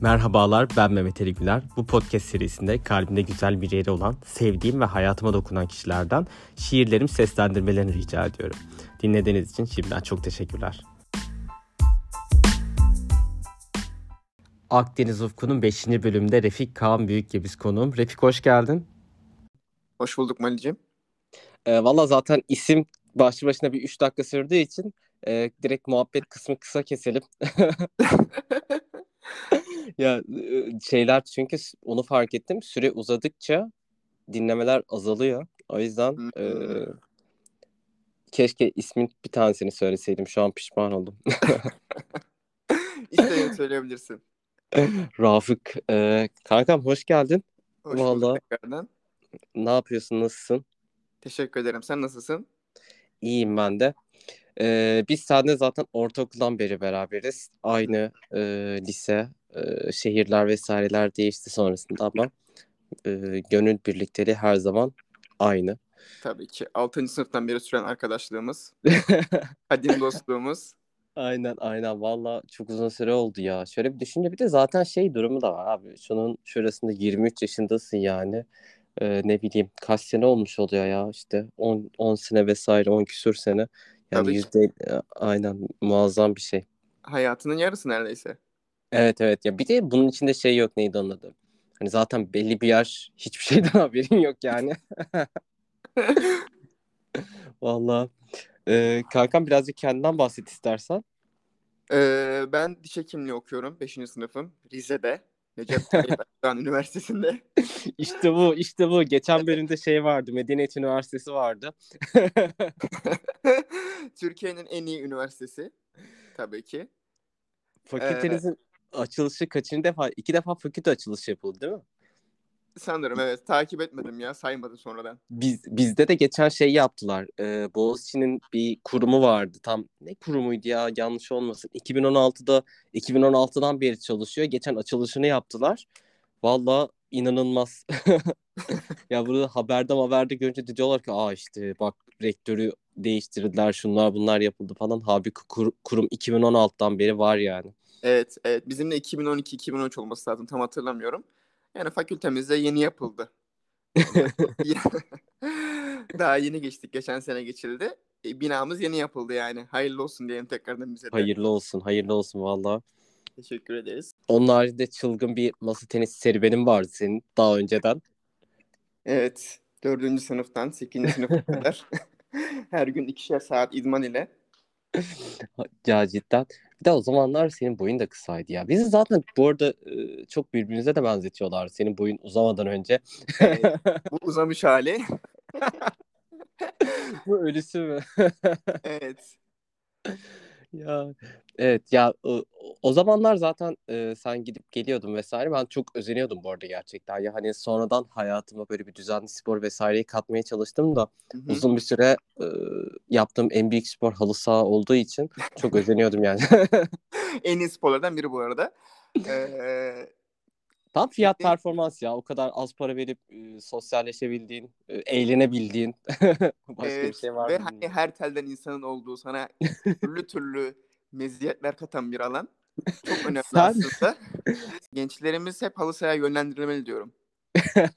Merhabalar ben Mehmet Ali Güler. Bu podcast serisinde kalbimde güzel bir yeri olan, sevdiğim ve hayatıma dokunan kişilerden şiirlerim seslendirmelerini rica ediyorum. Dinlediğiniz için şimdiden çok teşekkürler. Akdeniz Ufku'nun 5. bölümünde Refik Kaan Büyükgebiz konuğum. Refik hoş geldin. Hoş bulduk Mali'cim. E, Valla zaten isim başlı başına bir 3 dakika sürdüğü için e, direkt muhabbet kısmı kısa keselim. ya şeyler çünkü onu fark ettim. Süre uzadıkça dinlemeler azalıyor. O yüzden e, keşke ismin bir tanesini söyleseydim. Şu an pişman oldum. İstediğini söyleyebilirsin. Rafık. E, kankam hoş geldin. Hoş Vallahi. tekrardan. Ne yapıyorsun? Nasılsın? Teşekkür ederim. Sen nasılsın? İyiyim ben de. Ee, biz seninle zaten ortaokuldan beri beraberiz. Aynı e, lise, e, şehirler vesaireler değişti sonrasında ama e, gönül birlikteliği her zaman aynı. Tabii ki. 6. sınıftan beri süren arkadaşlığımız. Kadim dostluğumuz. Aynen aynen valla çok uzun süre oldu ya. Şöyle bir düşünce bir de zaten şey durumu da var abi. Şunun şurasında 23 yaşındasın yani. Ee, ne bileyim kaç sene olmuş oluyor ya işte 10, 10 sene vesaire 10 küsür sene. Yani Tabii ki. yüzde aynen muazzam bir şey. Hayatının yarısı neredeyse. Evet evet ya bir de bunun içinde şey yok neydi onun adı. Hani zaten belli bir yaş hiçbir şeyden haberin yok yani. Valla. Ee, kankam birazcık kendinden bahset istersen. Ee, ben diş hekimliği okuyorum. 5. sınıfım. Rize'de. Recep Tayyip Erdoğan Üniversitesi'nde. İşte bu işte bu. Geçen bölümde şey vardı. Medeniyet Üniversitesi vardı. Türkiye'nin en iyi üniversitesi. Tabii ki. Fakültenizin açılışı kaçıncı defa? İki defa fakülte açılışı yapıldı değil mi? Sanırım evet. Takip etmedim ya. Saymadım sonradan. Biz bizde de geçen şey yaptılar. Ee, Boğaziçi'nin bir kurumu vardı. Tam ne kurumuydu ya? Yanlış olmasın. 2016'da 2016'dan beri çalışıyor. Geçen açılışını yaptılar. Valla inanılmaz. ya burada haberde haberde görünce de diyorlar ki aa işte bak rektörü değiştirdiler şunlar bunlar yapıldı falan. Halbuki kur- kurum 2016'dan beri var yani. Evet, evet. Bizim de 2012-2013 olması lazım. Tam hatırlamıyorum. Yani fakültemizde yeni yapıldı. Daha yeni geçtik. Geçen sene geçildi. E, binamız yeni yapıldı yani. Hayırlı olsun diyelim tekrardan bize de. Hayırlı olsun hayırlı olsun valla. Teşekkür ederiz. Onun haricinde çılgın bir masa tenisi serüvenin vardı senin daha önceden. Evet. Dördüncü sınıftan sekizinci sınıfa kadar. Her gün ikişer saat idman ile. Ya cidden. Bir de o zamanlar senin boyun da kısaydı ya. Bizi zaten bu arada e, çok birbirinize de benzetiyorlar. Senin boyun uzamadan önce. Bu uzamış hali. bu ölüsü mü? Evet. ya evet ya o, zamanlar zaten e, sen gidip geliyordun vesaire. Ben çok özeniyordum bu arada gerçekten. Ya hani sonradan hayatıma böyle bir düzenli spor vesaireyi katmaya çalıştım da Hı hı. uzun bir süre e, yaptığım en büyük spor halı saha olduğu için çok özeniyordum yani. En iyi sporlardan biri bu arada. Ee, Tam fiyat performans ya. O kadar az para verip e, sosyalleşebildiğin, e, eğlenebildiğin başka bir Evet şey var ve mı hani bilmiyorum. her telden insanın olduğu sana türlü türlü meziyetler katan bir alan. Çok önemli Sen aslında. Gençlerimiz hep halı sahaya yönlendirilmeli diyorum.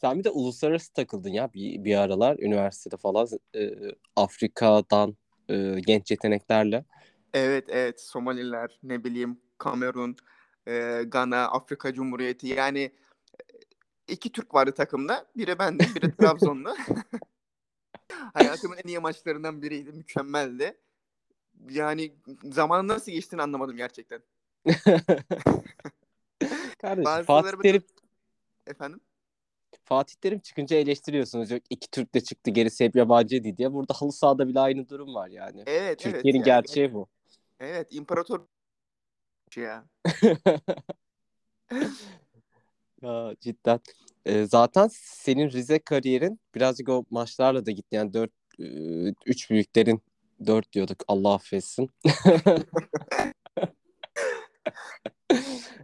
sen bir de uluslararası takıldın ya bir, bir aralar üniversitede falan e, Afrika'dan e, genç yeteneklerle. Evet evet Somaliler ne bileyim Kamerun, e, Gana, Afrika Cumhuriyeti yani e, iki Türk vardı takımda. Biri bendim, biri Trabzonlu. Hayatımın en iyi maçlarından biriydi. Mükemmeldi. Yani zamanın nasıl geçtiğini anlamadım gerçekten. Kardeşim Bazıları Fatih Terim, efendim. Fatih Terim çıkınca eleştiriyorsunuz. Yok iki Türk de çıktı gerisi hep yabancıydı diye. Burada halı sahada bile aynı durum var yani. Evet evet Türkiye'nin yani. gerçeği bu. Evet imparator ya. Ya cidden. Ee, zaten senin Rize kariyerin birazcık o maçlarla da gitti. Yani dört, e, üç büyüklerin dört diyorduk. Allah affetsin.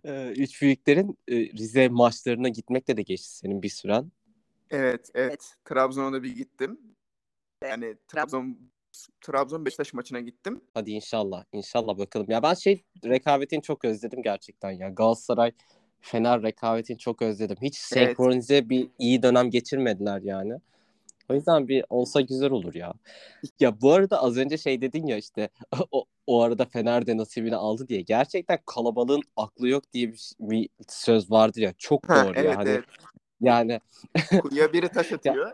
Ee, üç büyüklerin e, Rize maçlarına gitmekle de geçti senin bir süren. Evet evet. Trabzon'a da bir gittim. Yani Trabzon Trabzon Beşiktaş maçına gittim. Hadi inşallah. İnşallah bakalım. Ya ben şey rekabetini çok özledim gerçekten ya. Galatasaray Fener rekabetini çok özledim. Hiç Evet. senkronize bir iyi dönem geçirmediler yani. O yüzden bir olsa güzel olur ya. Ya bu arada az önce şey dedin ya işte o, o arada Fener de nasibini aldı diye. Gerçekten kalabalığın aklı yok diye bir, bir söz vardır ya. Çok Ha, doğru ya. evet Hani evet. yani Kuyuya biri taş atıyor.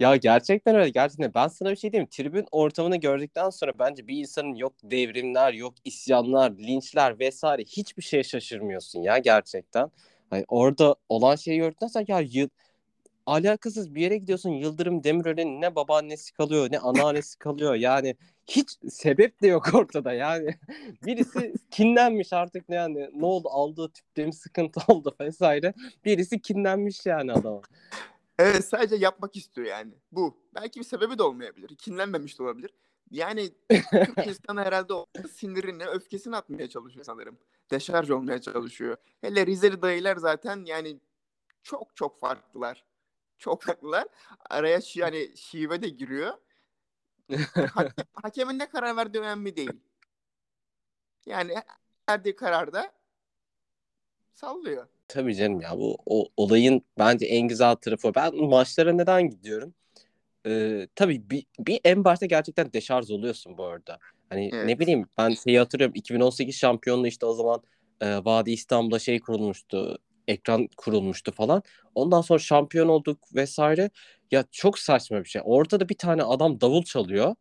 Ya gerçekten öyle gerçekten. Ben sana bir şey diyeyim. Tribün ortamını gördükten sonra bence bir insanın yok devrimler, yok isyanlar, linçler vesaire hiçbir şeye şaşırmıyorsun ya gerçekten. Hani orada olan şeyi gördükten sonra ya alakasız bir yere gidiyorsun. Yıldırım Demirören'in ne babaannesi kalıyor ne anneannesi kalıyor. Yani hiç sebep de yok ortada yani. Birisi kinlenmiş artık ne yani ne oldu aldığı tüpte mi sıkıntı oldu vesaire. Birisi kinlenmiş yani adama. Evet sadece yapmak istiyor yani. Bu. Belki bir sebebi de olmayabilir. Kinlenmemiş de olabilir. Yani Türk insanı herhalde o sinirini, öfkesini atmaya çalışıyor sanırım. Deşarj olmaya çalışıyor. Hele Rizeli dayılar zaten yani çok çok farklılar. Çok farklılar. Araya şi, yani şive de giriyor. Hakem, hakemin ne karar verdiği önemli değil. Yani verdiği kararda sallıyor. Tabii canım ya bu o, olayın bence en güzel tarafı. Ben maçlara neden gidiyorum? Ee, tabii bir, bir en başta gerçekten deşarj oluyorsun bu arada. Hani Evet. ne bileyim ben şeyi hatırlıyorum 2018 şampiyonluğu işte o zaman e, Vadi İstanbul'da şey kurulmuştu. Ekran kurulmuştu falan. Ondan sonra şampiyon olduk vesaire. Ya çok saçma bir şey. Ortada bir tane adam davul çalıyor.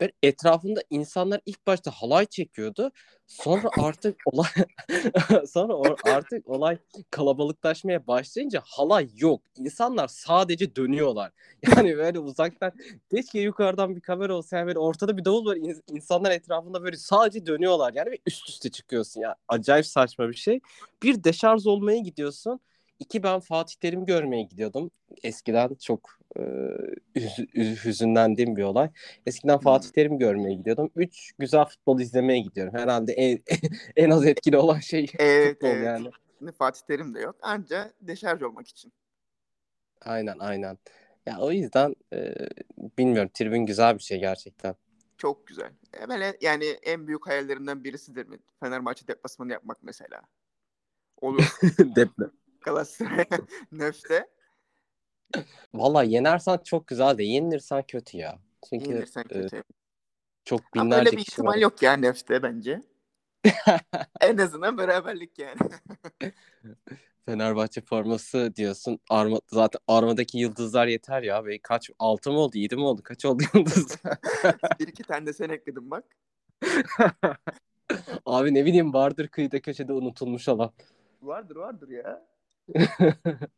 Ve etrafında insanlar ilk başta halay çekiyordu. Sonra artık olay sonra artık olay kalabalıklaşmaya başlayınca halay yok. İnsanlar sadece dönüyorlar. Yani böyle uzaktan keşke yukarıdan bir kamera olsa yani böyle ortada bir davul var. İn- insanlar etrafında böyle sadece dönüyorlar. Yani üst üste çıkıyorsun ya. Acayip saçma bir şey. Bir deşarj olmaya gidiyorsun. İki ben Fatih Terim görmeye gidiyordum. Eskiden çok e, üz- üz- hüzünlendiğim bir olay. Eskiden Fatih Terim görmeye gidiyordum. Üç güzel futbol izlemeye gidiyorum. Herhalde en, en az etkili olan şey Evet, futbol evet. yani. Şimdi Fatih Terim de yok. Anca deşarj olmak için. Aynen aynen. Ya o yüzden e, bilmiyorum tribün güzel bir şey gerçekten. Çok güzel. E, Böyle yani en büyük hayallerimden birisidir mi? Fenerbahçe deplasmanı yapmak mesela. Olur. Deprem. Galatasaray Nef'te Valla yenersen çok güzel de yenilirsen kötü ya. Çünkü yenilirsen e, kötü. çok Ama binlerce öyle bir ihtimal var. yok ya Nef'te bence. en azından beraberlik yani. Fenerbahçe forması diyorsun. Arma, zaten armadaki yıldızlar yeter ya. Ve kaç altı mı oldu? Yedi mi oldu? Kaç oldu yıldız? bir iki tane de sen ekledin bak. Abi ne bileyim vardır kıyıda köşede unutulmuş olan. Vardır vardır ya.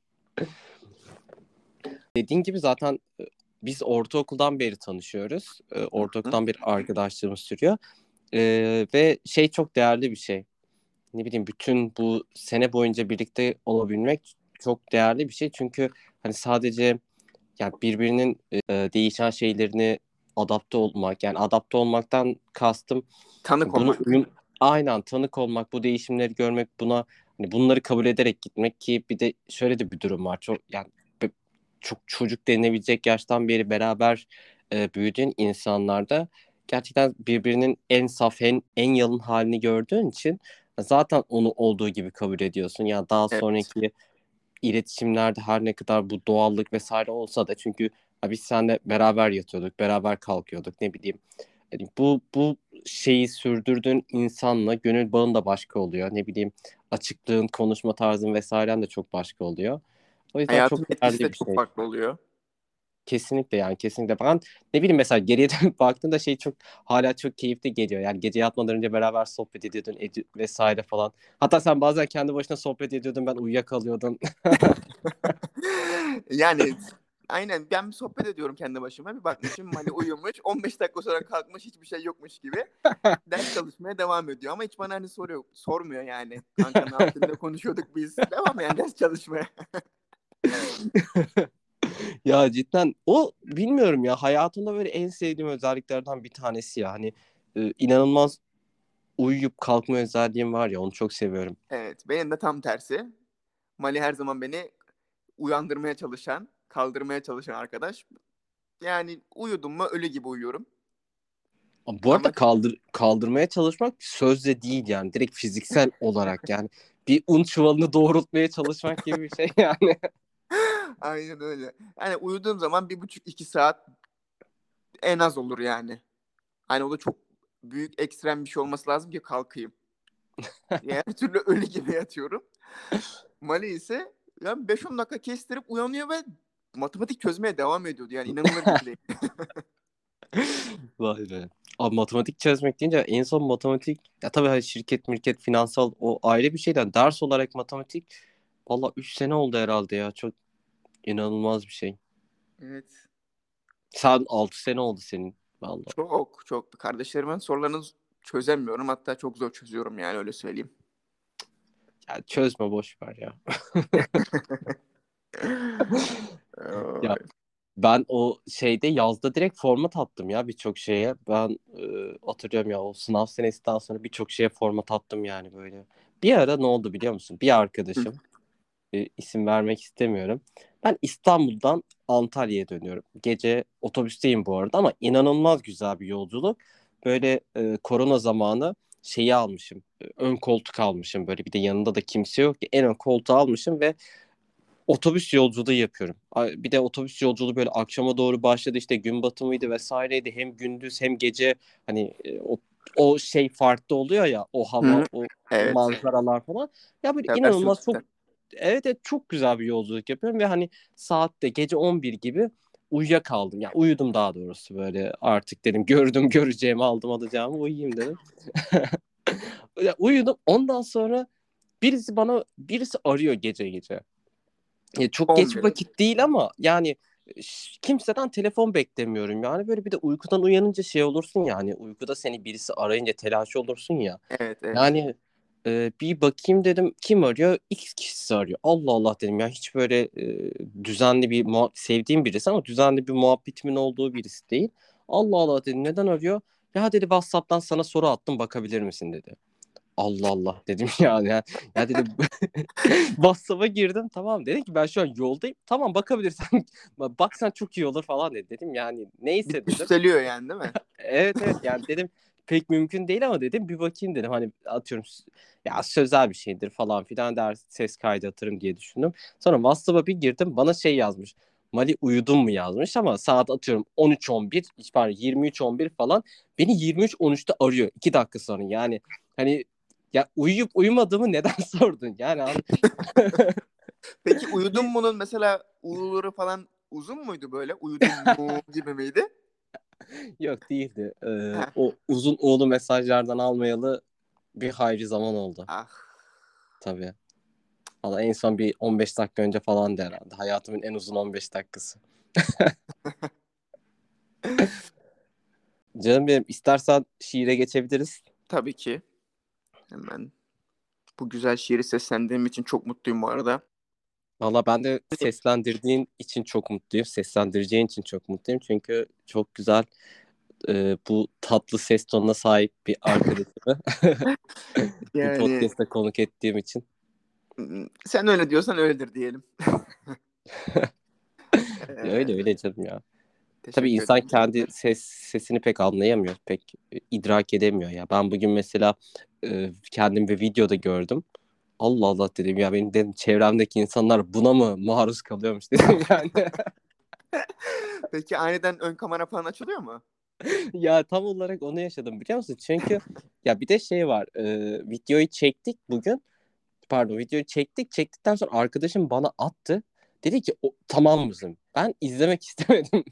Dediğin gibi zaten e, biz ortaokuldan beri tanışıyoruz. E, Ortaokuldan beri arkadaşlığımız sürüyor. E, ve şey çok değerli bir şey. Ne bileyim bütün bu sene boyunca birlikte olabilmek çok değerli bir şey. Çünkü hani sadece yani birbirinin e, değişen şeylerini adapte olmak yani adapte olmaktan kastım Tanık bunu olmak. aynen tanık olmak, bu değişimleri görmek, buna hani bunları kabul ederek gitmek ki bir de şöyle de bir durum var. Çok yani çok çocuk denilebilecek yaştan beri beraber e, büyüdüğün insanlarda gerçekten birbirinin en saf, en, en yalın halini gördüğün için zaten onu olduğu gibi kabul ediyorsun. Ya daha Evet. sonraki iletişimlerde her ne kadar bu doğallık vesaire olsa da çünkü ha biz seninle beraber yatıyorduk, beraber kalkıyorduk ne bileyim. Yani bu bu şeyi sürdürdüğün insanla gönül bağın da başka oluyor. Ne bileyim açıklığın, konuşma tarzın vesairen de çok başka oluyor. O yüzden Hayatın çok etkisi de çok şey. farklı oluyor. Kesinlikle yani kesinlikle. Ben ne bileyim mesela geriye dönüp baktığımda şey çok hala çok keyifli geliyor. Yani gece yatmadan önce beraber sohbet ediyordun edi- vesaire falan. Hatta sen bazen kendi başına sohbet ediyordun ben uyuyakalıyordum. yani aynen ben bir sohbet ediyorum kendi başıma. Bir bakmışım hani uyumuş 15 dakika sonra kalkmış hiçbir şey yokmuş gibi. Ders çalışmaya devam ediyor ama hiç bana hani soruyor, sormuyor yani. Kanka ne yaptın konuşuyorduk biz. Devam yani ders çalışmaya. Ya cidden o bilmiyorum ya hayatımda böyle en sevdiğim özelliklerden bir tanesi ya. Hani e, inanılmaz uyuyup kalkma özelliğim var ya onu çok seviyorum. Evet benim de tam tersi. Mali her zaman beni uyandırmaya çalışan, kaldırmaya çalışan arkadaş. Yani uyudum mu ölü gibi uyuyorum. Bu arada Ama- kaldır kaldırmaya çalışmak sözle değil yani direkt fiziksel olarak yani bir un çuvalını doğrultmaya çalışmak gibi bir şey yani. Aynen öyle. Yani uyuduğum zaman bir buçuk iki saat en az olur yani. Hani o da çok büyük ekstrem bir şey olması lazım ki kalkayım. Diğer türlü ölü gibi yatıyorum. Mali ise yani 5-10 dakika kestirip uyanıyor ve matematik çözmeye devam ediyordu. Yani inanılır değil. Vay be. Abi matematik çözmek deyince en son matematik ya tabii hani şirket mirket finansal o ayrı bir şeyden ders olarak matematik valla 3 sene oldu herhalde ya çok inanılmaz bir şey. Evet. Sen 6 sene oldu senin valla. Çok çok. Kardeşlerimin sorularını çözemiyorum. Hatta çok zor çözüyorum yani öyle söyleyeyim. Ya çözme boş ver ya. Ya, Ben o şeyde yazda direkt format attım ya birçok şeye. Ben e, hatırlıyorum ya o sınav senesinden sonra birçok şeye format attım yani böyle. Bir ara ne oldu biliyor musun? Bir arkadaşım e, isim vermek istemiyorum. Ben İstanbul'dan Antalya'ya dönüyorum. Gece otobüsteyim bu arada ama inanılmaz güzel bir yolculuk. Böyle e, korona zamanı şeyi almışım. e, Ön koltuk almışım. Böyle bir de yanında da kimse yok. En ön koltuğu almışım ve otobüs yolculuğu yapıyorum. Bir de otobüs yolculuğu böyle akşama doğru başladı işte gün batımıydı vesaireydi. Hem gündüz hem gece hani e, o, o şey farklı oluyor ya o hava Hı. o Evet. manzaralar falan. Ya böyle Ya, inanılmaz çok evet, evet çok güzel bir yolculuk yapıyorum ve hani saatte gece 11 gibi uyuyakaldım. Ya uyudum daha doğrusu böyle artık dedim gördüm göreceğimi aldım alacağımı uyuyayım dedim. Ya uyudum ondan sonra birisi bana birisi arıyor gece gece. Ya çok geç 11. vakit değil ama yani ş- kimseden telefon beklemiyorum yani böyle bir de uykudan uyanınca şey olursun yani uykuda seni birisi arayınca telaş olursun ya. Evet, evet. Yani e, bir bakayım dedim kim arıyor? X kişisi arıyor. Allah Allah dedim ya hiç böyle e, düzenli bir muha- sevdiğim birisi ama düzenli bir muhabbetimin olduğu birisi değil. Allah Allah dedim neden arıyor? Ya dedi WhatsApp'tan sana soru attım bakabilir misin dedi. Allah Allah dedim yani. Ya, ya dedim WhatsApp'a girdim tamam dedi ki ben şu an yoldayım. Tamam bakabilirsen baksan çok iyi olur falan dedi. Dedim yani neyse dedim. üsteliyor yani değil mi? Evet evet yani dedim pek mümkün değil ama dedim bir bakayım dedim hani atıyorum ya sözel bir şeydir falan filan der ses kaydı atarım diye düşündüm. Sonra WhatsApp'a bir girdim bana şey yazmış. Mali uyudun mu yazmış ama saat atıyorum 13.11 hiç pardon 23.11 falan beni 23.13'te arıyor 2 dakika sonra yani hani ya uyuyup uyumadığımı neden sordun yani Peki uyudun mu'nun mesela u'ları falan uzun muydu böyle? Uyudun mu gibi miydi? yok değildi Ee, o uzun oğlu mesajlardan almayalı bir hayli zaman oldu. Ah. Tabii. Valla en son bir 15 dakika önce falan herhalde. Hayatımın en uzun 15 dakikası. Canım benim istersen şiire geçebiliriz. Tabii ki. Hemen. Bu güzel şiiri seslendiğim için çok mutluyum bu arada. Valla ben de seslendirdiğin için çok mutluyum. Seslendireceğin için çok mutluyum. Çünkü çok güzel e, bu tatlı ses tonuna sahip bir arkadaşımı bu Yani podcast'ta konuk ettiğim için. sen öyle diyorsan öyledir diyelim. Öyle öyle canım ya. Teşekkür Tabii insan ederim. kendi ses sesini pek anlayamıyor, pek e, idrak edemiyor ya. Ben bugün mesela e, kendim bir videoda gördüm. Allah Allah dedim ya benim dedim çevremdeki insanlar buna mı maruz kalıyormuş dedim yani. Peki aniden ön kamera falan açılıyor mu? ya tam olarak onu yaşadım biliyor musun? Çünkü ya bir de şey var. e, videoyu çektik bugün. Pardon videoyu çektik. Çektikten sonra arkadaşım bana attı. Dedi ki tamam mısın? Ben izlemek istemedim.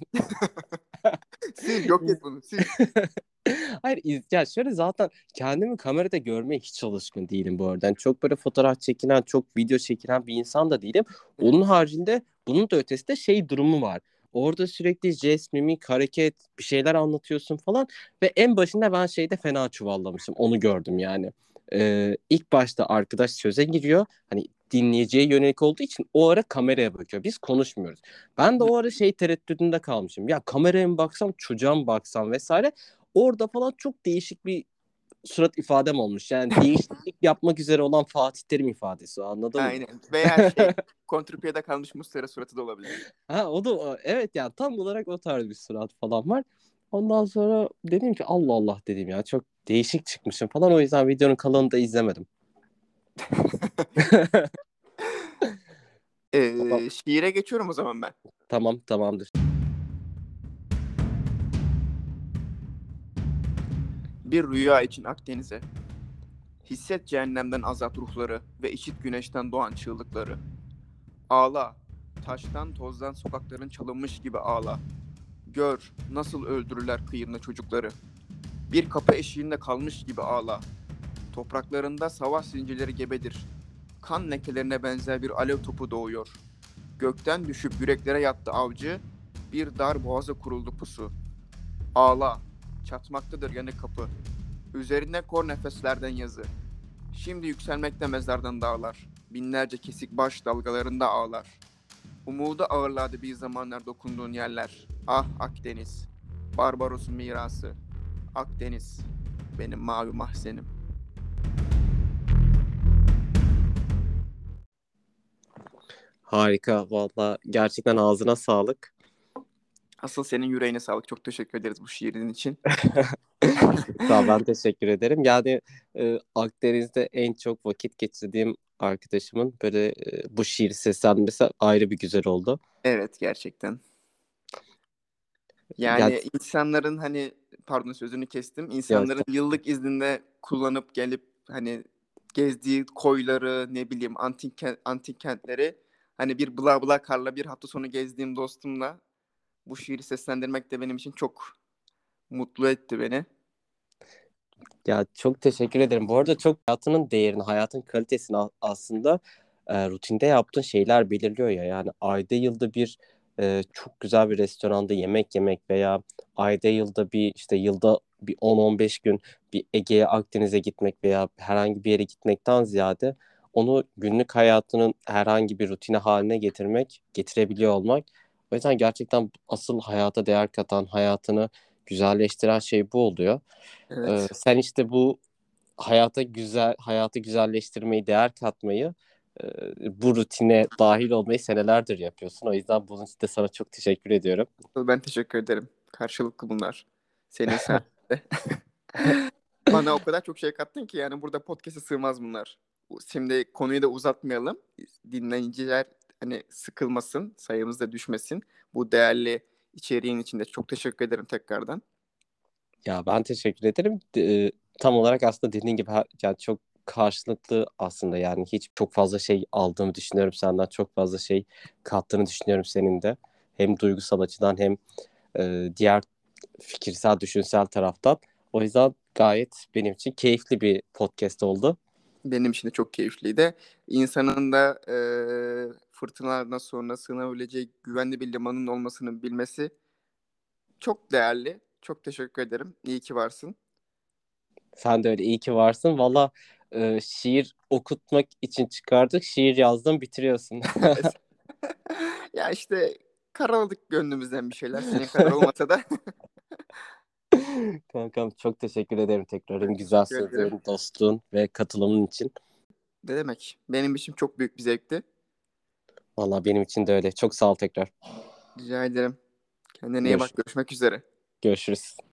Sil yok et bunu sil. Hayır iz- ya şöyle zaten kendimi kamerada görmeye hiç alışkın değilim bu arada. Yani çok böyle fotoğraf çekilen, çok video çekilen bir insan da değilim. Onun haricinde bunun da ötesinde şey durumu var. Orada sürekli jest, mimik, hareket bir şeyler anlatıyorsun falan ve en başında ben şeyde fena çuvallamışım. Onu gördüm yani. Ee, ilk başta arkadaş söze giriyor. Hani dinleyiciye yönelik olduğu için o ara kameraya bakıyor. Biz konuşmuyoruz. Ben de o ara şey tereddütünde kalmışım. Ya kameraya mı baksam, çocuğa mı baksam vesaire. Orada falan çok değişik bir surat ifadem olmuş. Yani değişiklik yapmak üzere olan Fatih Terim ifadesi anladın mı? Aynen. Veya şey kontrpiyede kalmış Muslera suratı da olabilir. Ha o da evet yani tam olarak o tarz bir surat falan var. Ondan sonra dedim ki Allah Allah dedim ya çok değişik çıkmışım falan o yüzden videonun kalanını da izlemedim. Ee, Tamam. şiire geçiyorum o zaman ben. Tamam tamamdır. Bir rüya için Akdeniz'e. Hisset cehennemden azat ruhları ve işit güneşten doğan çığlıkları. Ağla, taştan tozdan sokakların çalınmış gibi ağla. Gör nasıl öldürürler kıyında çocukları. Bir kapı eşiğinde kalmış gibi ağla. Topraklarında savaş zincirleri gebedir. Kan lekelerine benzer bir alev topu doğuyor. Gökten düşüp yüreklere yattı avcı, bir dar boğaza kuruldu pusu. Ağla, çatmaktadır yanı kapı. Üzerinde kor nefeslerden yazı. Şimdi yükselmekte mezardan dağlar. Binlerce kesik baş dalgalarında ağlar. Umudu ağırladı bir zamanlar dokunduğun yerler. Ah Akdeniz, Barbaros'un mirası. Akdeniz, benim mavi mahzenim. Harika valla gerçekten ağzına sağlık. Asıl senin yüreğine sağlık. Çok teşekkür ederiz bu şiirin için. Sağ ben teşekkür ederim. Yani e, Akdeniz'de en çok vakit geçirdiğim arkadaşımın böyle e, bu şiir seslenmesi ayrı bir güzel oldu. Evet gerçekten. Yani Yani- insanların hani pardon sözünü kestim. İnsanların yıllık izninde kullanıp gelip hani gezdiği koyları ne bileyim antik kent, antik kentleri hani bir bla bla karla bir hafta sonu gezdiğim dostumla bu şiiri seslendirmek de benim için çok mutlu etti beni. Ya çok teşekkür ederim. Bu arada çok hayatının değerini, hayatın kalitesini aslında e, rutinde yaptığın şeyler belirliyor ya. Yani ayda yılda bir e, çok güzel bir restoranda yemek yemek veya ayda yılda bir işte yılda bir 10-15 gün bir Ege'ye, Akdeniz'e gitmek veya herhangi bir yere gitmekten ziyade onu günlük hayatının herhangi bir rutine haline getirmek, getirebiliyor olmak. O yüzden gerçekten asıl hayata değer katan, hayatını güzelleştiren şey bu oluyor. Ee, Evet. sen işte bu hayata güzel hayatı güzelleştirmeyi, değer katmayı, e, bu rutine dahil olmayı senelerdir yapıyorsun. O yüzden bunun için de sana çok teşekkür ediyorum. Ben teşekkür ederim. Karşılıklı bunlar. Senin sayende. Bana o kadar çok şey kattın ki yani burada podcast'e sığmaz bunlar. Şimdi konuyu da uzatmayalım. Dinleyiciler hani sıkılmasın, sayımız da düşmesin. Bu değerli içeriğin içinde çok teşekkür ederim tekrardan. Ya ben teşekkür ederim. E, tam olarak aslında dediğin gibi yani çok karşılıklı aslında yani hiç çok fazla şey aldığımı düşünüyorum senden. Çok fazla şey kattığını düşünüyorum senin de. Hem duygusal açıdan hem e, diğer fikirsel, düşünsel taraftan. O yüzden gayet benim için keyifli bir podcast oldu. Benim için de çok keyifliydi. İnsanın da e, fırtınalardan sonra sığınabileceği güvenli bir limanın olmasını bilmesi çok değerli. Çok teşekkür ederim. İyi ki varsın. Sen de öyle iyi ki varsın. Valla e, şiir okutmak için çıkardık. Şiir yazdım bitiriyorsun. ya işte karaladık gönlümüzden bir şeyler. Senin kadar olmasa da. Kankam çok teşekkür ederim tekrar. Hem güzel sözlerin, dostluğun ve katılımın için. ne demek? Benim için çok büyük bir zevkti. Valla benim için de öyle. Çok sağ ol tekrar. Rica ederim. Kendine iyi bak. Görüş- Görüşmek üzere. Görüşürüz.